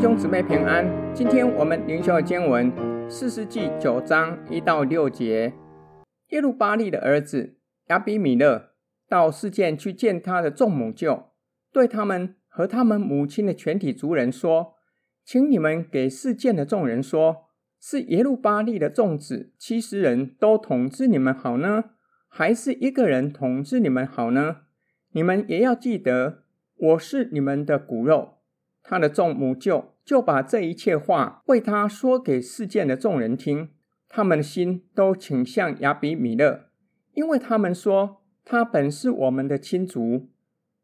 弟兄姊妹平安，今天我们灵修的经文四世纪九章一到六节。耶路巴利的儿子亚比米勒到示剑去见他的众母舅，对他们和他们母亲的全体族人说：“请你们给示剑的众人说，是耶路巴利的众子七十人都统治你们好呢，还是一个人统治你们好呢？你们也要记得，我是你们的骨肉。”他的众母舅就把这一切话为他说给示剑的众人听，他们的心都倾向亚比米勒，因为他们说他本是我们的亲族。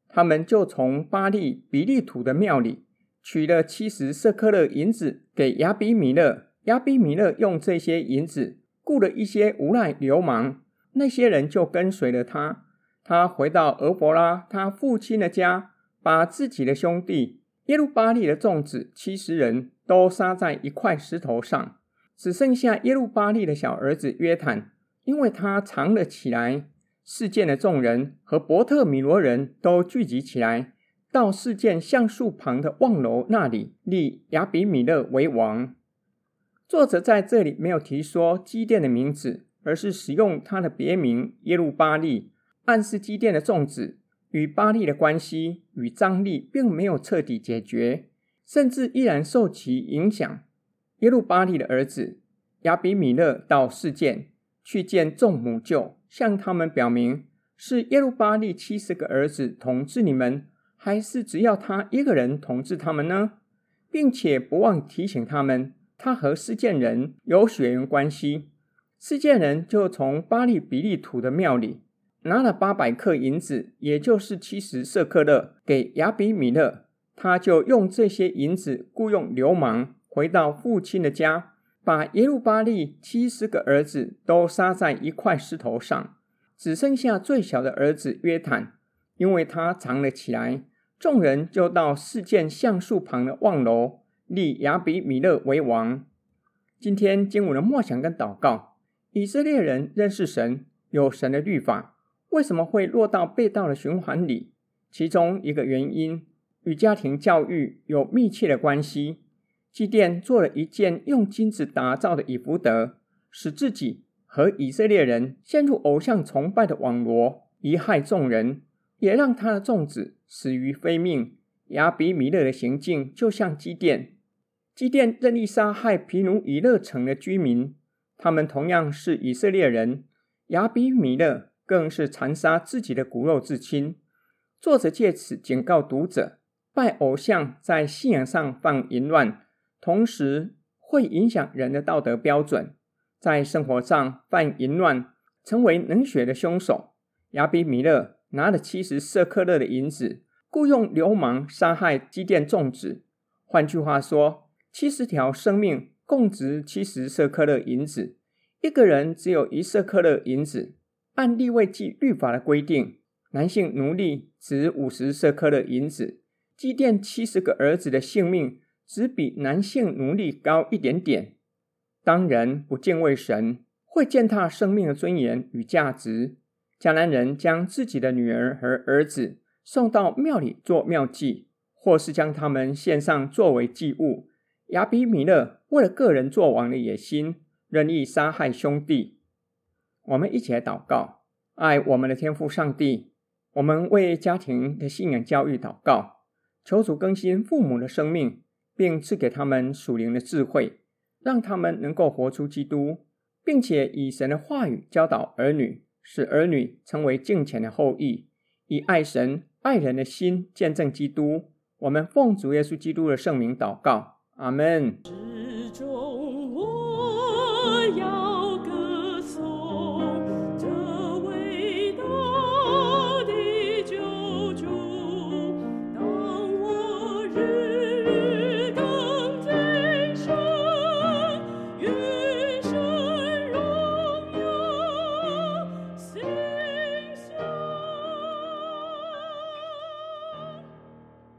他们就从巴利比利土的庙里取了七十舍客勒银子给亚比米勒，亚比米勒用这些银子雇了一些无赖流氓，那些人就跟随了他。他回到俄弗拉他父亲的家，把自己的兄弟。耶路巴利的众子七十人都杀在一块石头上，只剩下耶路巴利的小儿子约坦，因为他藏了起来。事件的众人和伯特米罗人都聚集起来，到事件橡树旁的望楼那里，立亚比米勒为王。作者在这里没有提说基甸的名字，而是使用他的别名耶路巴利，暗示基甸的众子。与巴力的关系与张力并没有彻底解决，甚至依然受其影响。耶路巴力的儿子亚比米勒到示剑去见众母舅，向他们表明是耶路巴力七十个儿子统治你们，还是只要他一个人统治他们呢？并且不忘提醒他们，他和示剑人有血缘关系。示剑人就从巴力比利土的庙里。拿了八百克银子，也就是七十舍克勒，给亚比米勒，他就用这些银子雇佣流氓，回到父亲的家，把耶路巴力七十个儿子都杀在一块石头上，只剩下最小的儿子约坦，因为他藏了起来。众人就到四件橡树旁的望楼，立亚比米勒为王。今天经文的默想跟祷告，以色列人认识神，有神的律法。为什么会落到被盗的循环里？其中一个原因与家庭教育有密切的关系。基甸做了一件用金子打造的以弗得，使自己和以色列人陷入偶像崇拜的网罗，贻害众人，也让他的众子死于非命。亚比米勒的行径就像基甸，基甸任意杀害皮努伊勒城的居民，他们同样是以色列人。亚比米勒。更是残杀自己的骨肉至亲。作者借此警告读者：拜偶像在信仰上犯淫乱，同时会影响人的道德标准；在生活上犯淫乱，成为冷血的凶手。亚比米勒拿了七十舍克勒的银子，雇佣流氓杀害基甸众子。换句话说，七十条生命共值七十舍克勒银子，一个人只有一舍克勒银子。按利未记律法的规定，男性奴隶值五十舍客勒银子。祭奠七十个儿子的性命只比男性奴隶高一点点。当人不敬畏神，会践踏生命的尊严与价值。迦南人将自己的女儿和儿子送到庙里做庙祭，或是将他们献上作为祭物。亚比米勒为了个人做王的野心，任意杀害兄弟。我们一起来祷告，爱我们的天父上帝。我们为家庭的信仰教育祷告，求主更新父母的生命，并赐给他们属灵的智慧，让他们能够活出基督，并且以神的话语教导儿女，使儿女成为敬虔的后裔，以爱神爱人的心见证基督。我们奉主耶稣基督的圣名祷告，阿门。